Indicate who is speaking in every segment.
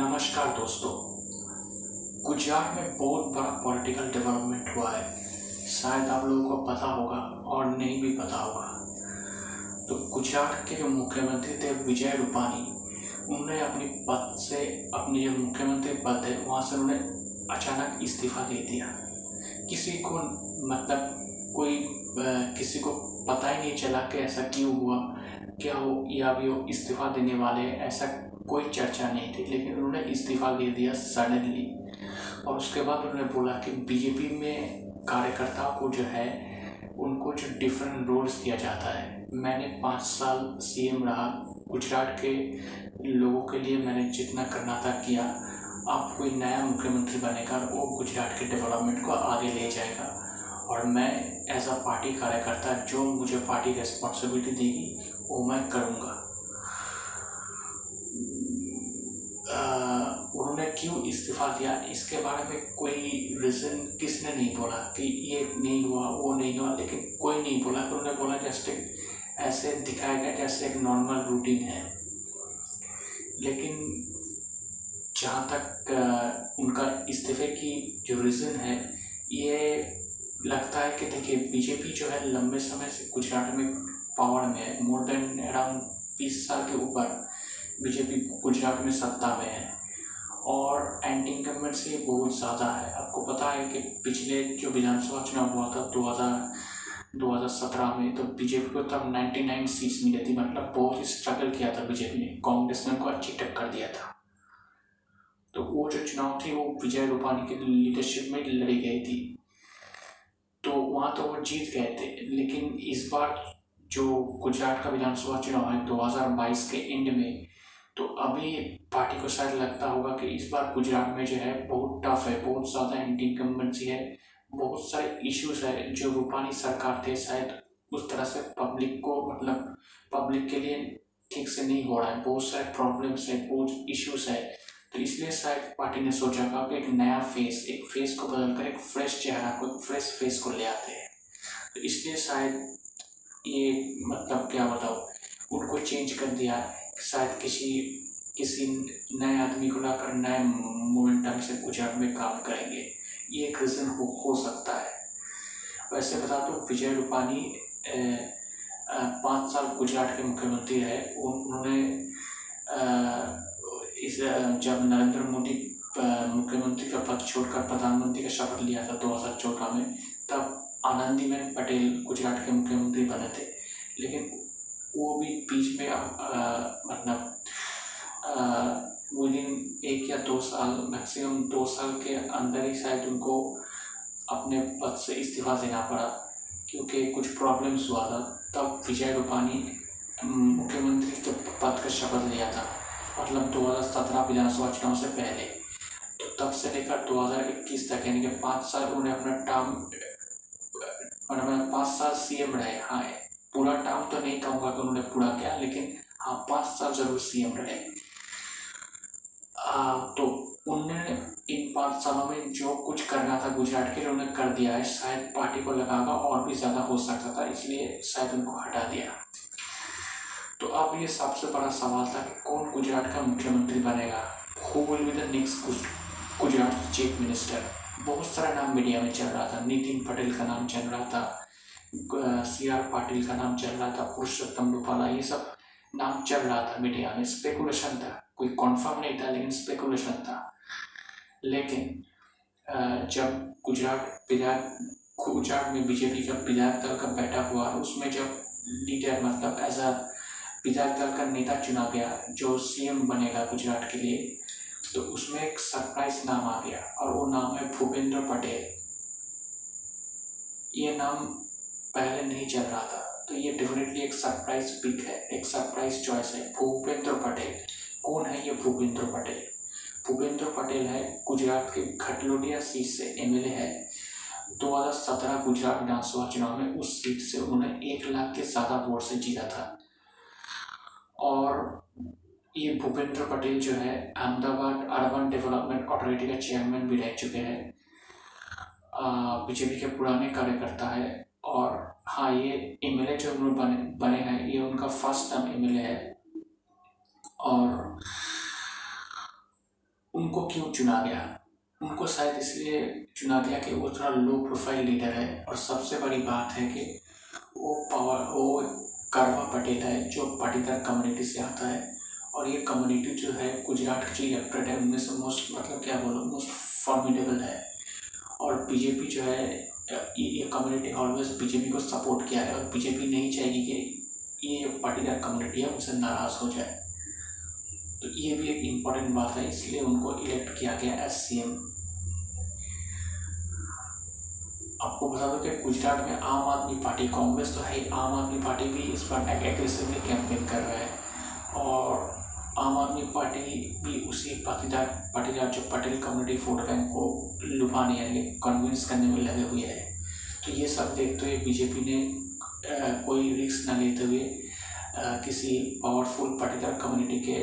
Speaker 1: नमस्कार दोस्तों। गुजरात में बहुत बड़ा पॉलिटिकल डेवलपमेंट हुआ है। शायद आप लोगों को पता होगा और नहीं भी पता होगा। तो गुजरात के जो मुख्यमंत्री थे विजय रूपानी, उन्होंने अपनी पद से अपनी जो मुख्यमंत्री पद है वहाँ से उन्होंने अचानक इस्तीफा दे दिया। किसी को मतलब कोई किसी को पता ही नहीं चला कि ऐसा क्यों हुआ, क्या हो या भी वो इस्तीफा देने वाले ऐसा कोई चर्चा नहीं थी, लेकिन उन्होंने इस्तीफा दे दिया सडनली। और उसके बाद उन्होंने बोला कि बीजेपी में कार्यकर्ताओं को जो है, उनको जो डिफरेंट रोल्स दिया जाता है। मैंने पाँच साल सीएम रहा, गुजरात के लोगों के लिए मैंने जितना करना था किया। आप कोई नया मुख्यमंत्री बनेगा वो गुजरात के डेवलपमेंट को आगे ले जाएगा। और मैं एज अ पार्टी कार्यकर्ता, जो मुझे पार्टी रिस्पॉन्सिबिलिटी देगी, वो मैं करूँगा उन्होंने क्यों इस्तीफ़ा दिया? इसके बारे में कोई रीज़न किसने नहीं बोला कि ये नहीं हुआ, वो नहीं हुआ? लेकिन कोई नहीं बोला कि उन्होंने बोला जस्ट एक ऐसे दिखाया गया, जैसे एक नॉर्मल रूटीन है। लेकिन जहाँ तक उनका इस्तीफे की जो रीज़न है, ये लगता है कि देखिए बीजेपी जो है लंबे समय से गुजरात में पावर में है। मोर देन अराउंड बीस साल के ऊपर बीजेपी गुजरात में सत्ता में है। और एंटी इनकम्बेंसी बहुत ज़्यादा है। आपको पता है कि पिछले जो विधानसभा चुनाव हुआ था 2000 2017 में तो बीजेपी को तब 99 सीट्स मिली थी। मतलब बहुत ही स्ट्रगल किया था बीजेपी ने। कांग्रेस ने उनको अच्छी टक्कर दिया था। तो वो जो चुनाव थी, वो विजय रूपानी की लीडरशिप में लड़ी गई थी। तो वहाँ तो वो जीत गए थे। लेकिन इस बार जो गुजरात का विधानसभा चुनाव है 2022 के एंड में तो अभी पार्टी को शायद लगता होगा कि इस बार गुजरात में जो है बहुत टफ है, बहुत ज़्यादा एंटी इनकम्बेंसी है, बहुत सारे इश्यूज़ है जो रूपानी सरकार थे, शायद उस तरह से पब्लिक को मतलब पब्लिक के लिए ठीक से नहीं हो रहा है। बहुत सारे प्रॉब्लम्स है, बहुत इश्यूज़ है। तो इसलिए शायद पार्टी ने सोचा था कि एक नया फेस एक फेस को बदलकर एक फ्रेश चेहरा को एक फ्रेश फेस को ले आते हैं। तो इसलिए शायद ये मतलब क्या बताओ उनको चेंज कर दिया। शायद किसी किसी नए आदमी को लाकर नए मोमेंटम से गुजरात में काम करेंगे। ये एक रीज़न हो, हो सकता है। वैसे बता दो विजय रूपानी पाँच साल गुजरात के मुख्यमंत्री रहे। उन्होंने इस जब नरेंद्र मोदी मुख्यमंत्री का पद छोड़कर प्रधानमंत्री का शपथ लिया था 2014 में तब आनंदीबेन पटेल गुजरात के मुख्यमंत्री बने थे। लेकिन वो भी बीच में मतलब विद इन एक या दो साल मैक्सिमम दो साल के अंदर ही शायद उनको अपने पद से इस्तीफा देना पड़ा, क्योंकि कुछ प्रॉब्लम्स हुआ था। तब विजय रूपानी मुख्यमंत्री के पद का शपथ लिया था मतलब 2017 विधानसभा चुनाव से पहले। तो तब से लेकर 2021 तक, यानी कि पाँच साल उन्होंने अपना टर्म मतलब पाँच साल सीएम रहे हाँ पूरा टर्म तो नहीं कहूँगा कि उन्होंने पूरा किया लेकिन हाँ पाँच साल ज़रूर सीएम रहे। आ, तो उन्होंने इन पाँच सालों में जो कुछ करना था गुजरात के लिए उन्होंने कर दिया है। शायद पार्टी को लगागा और भी ज़्यादा हो सकता था इसलिए शायद उनको हटा दिया। तो अब ये सबसे बड़ा सवाल था कि कौन गुजरात का मुख्यमंत्री बनेगा? Who will be the next Gujarat chief minister बहुत सारा नाम मीडिया में चल रहा था। नितिन पटेल का नाम चल रहा था। सी आर पाटिल का नाम चल रहा था, पुरुषोत्तम रूपाला, ये सब नाम चल रहा था मीडिया में। स्पेकुलेशन था। कोई कॉन्फर्म नहीं था, लेकिन स्पेकुलेशन था। लेकिन जब गुजरात विधायक गुजरात में बीजेपी का विधायक दल का बैठक हुआ, उसमें जब लीडर मतलब एज अ विधायक दल का नेता चुना गया, जो सीएम बनेगा गुजरात के लिए तो उसमें एक सरप्राइज़ नाम आ गया, और वो नाम है भूपेंद्र पटेल। ये नाम पहले नहीं चल रहा था। तो ये डेफिनेटली एक सरप्राइज़ पिक है, एक सरप्राइज़ चॉइस है। भूपेंद्र पटेल। कौन है ये भूपेंद्र पटेल? भूपेंद्र पटेल है गुजरात के खटलोडिया सीट से एमएलए है। 2017 गुजरात विधानसभा चुनाव में उस सीट से उन्होंने एक लाख के ज़्यादा वोट से जीता था। और ये भूपेंद्र पटेल जो है, अहमदाबाद अर्बन डेवलपमेंट अथॉरिटी का चेयरमैन भी रह चुके हैं। बीजेपी के पुराने कार्यकर्ता है। और हाँ ये एमएलए जो उन्होंने बने बने हैं। ये उनका फ़र्स्ट टाइम एमएलए है। और उनको क्यों चुना गया? उनको शायद इसलिए चुना गया कि वो थोड़ा लो प्रोफ़ाइल लीडर है और सबसे बड़ी बात है कि वो पावर वो करवा पटेल है जो पाटीदार कम्युनिटी से आता है। और ये कम्युनिटी जो है, गुजरात के जो इलेक्टेड है, उनमें से मोस्ट मतलब क्या बोलो मोस्ट फॉर्मिडेबल है। और बीजेपी जो है ये कम्युनिटी ऑलवेज बीजेपी को सपोर्ट किया है, और बीजेपी नहीं चाहेगी कि ये पाटीदार कम्युनिटी है, उनसे नाराज़ हो जाए। तो ये भी एक इंपॉर्टेंट बात है, इसलिए उनको इलेक्ट किया गया एस सी एम आपको बता दो कि गुजरात में आम आदमी पार्टी, कांग्रेस तो है आम आदमी पार्टी भी इस पर एग्रेसिवली कैंपेन कर रहा है और आम आदमी पार्टी भी उसी पाटीदार पाटीदार जो पटेल कम्युनिटी वोट बैंक को लुभाने यानी कन्विंस करने में लगे हुए हैं। तो ये सब देखते हुए बीजेपी ने आ, कोई रिस्क न लेते हुए आ, किसी पावरफुल पाटीदार कम्युनिटी के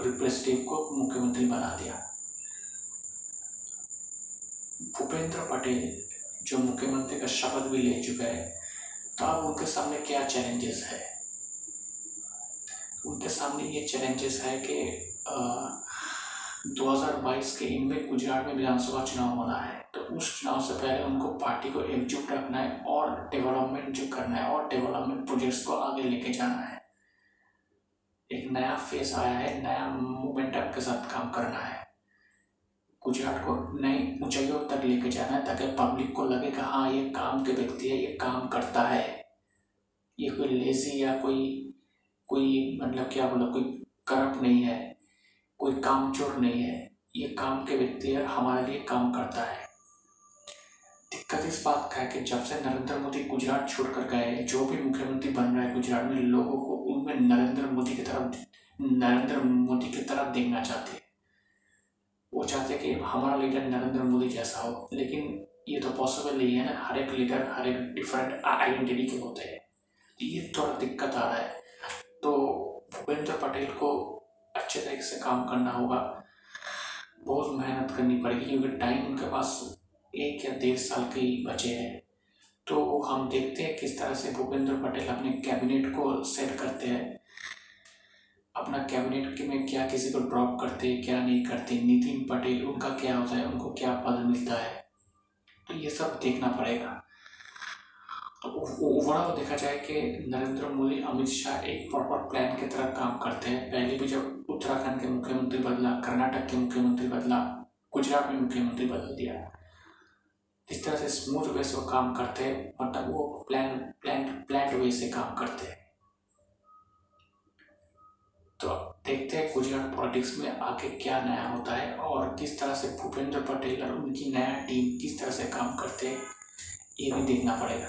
Speaker 1: रिप्रेजेंटेटिव को मुख्यमंत्री बना दिया। भूपेंद्र पटेल जो मुख्यमंत्री का शपथ भी ले चुका है तो अब उनके सामने क्या चैलेंजेस है? उनके सामने ये चैलेंजेस है कि दो हज़ार बाईस के इनमें गुजरात में विधानसभा चुनाव होना है तो उस चुनाव से पहले उनको पार्टी को एकजुट रखना है और डेवलपमेंट जो करना है और डेवलपमेंट प्रोजेक्ट्स को आगे लेके जाना है। एक नया फेस आया है, नया मोमेंटम के साथ काम करना है। गुजरात को नई ऊंचाइयों तक लेके जाना है ताकि पब्लिक को लगे कि हाँ ये काम के व्यक्ति है, ये काम करता है। ये कोई लेजी या कोई कोई मतलब क्या बोला, कोई करप्ट नहीं है। कोई काम चोर नहीं है। ये काम के व्यक्ति है हमारे लिए काम करता है। दिक्कत इस बात का है कि जब से नरेंद्र मोदी गुजरात छोड़कर गए, जो भी मुख्यमंत्री बन रहा है गुजरात में, लोगों को उनमें नरेंद्र मोदी की तरफ़ नरेंद्र मोदी की तरफ़ देखना चाहते हैं। वो चाहते कि हमारा लीडर नरेंद्र मोदी जैसा हो। लेकिन ये तो पॉसिबल नहीं है ना। हर एक लीडर हर एक डिफरेंट आइडेंटिटी के होते हैं। ये थोड़ा दिक्कत आ रहा है। तो भूपेंद्र पटेल को अच्छे तरीके से काम करना होगा। बहुत मेहनत करनी पड़ेगी क्योंकि टाइम उनके पास एक या डेढ़ साल के ही बचे हैं। तो हम देखते हैं किस तरह से भूपेंद्र पटेल अपने कैबिनेट को सेट करते हैं। अपना कैबिनेट में क्या किसी को ड्रॉप करते हैं क्या नहीं करते, नितिन पटेल उनका क्या होता है, उनको क्या पद मिलता है। तो ये सब देखना पड़ेगा। ओवरऑल देखा जाए कि नरेंद्र मोदी, अमित शाह एक प्रॉपर प्लान की तरह काम करते हैं। पहले भी जब उत्तराखंड के मुख्यमंत्री बदला, कर्नाटक के मुख्यमंत्री बदला, गुजरात में मुख्यमंत्री बदल दिया। जिस तरह से स्मूथ वे से वो काम करते हैं मतलब वो प्लान प्लान प्लान वे से काम करते हैं। तो देखते हैं गुजरात पॉलिटिक्स में आगे क्या नया होता है और किस तरह से भूपेंद्र पटेल और उनकी नया टीम किस तरह से काम करते हैं, ये भी देखना पड़ेगा।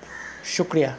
Speaker 2: शुक्रिया।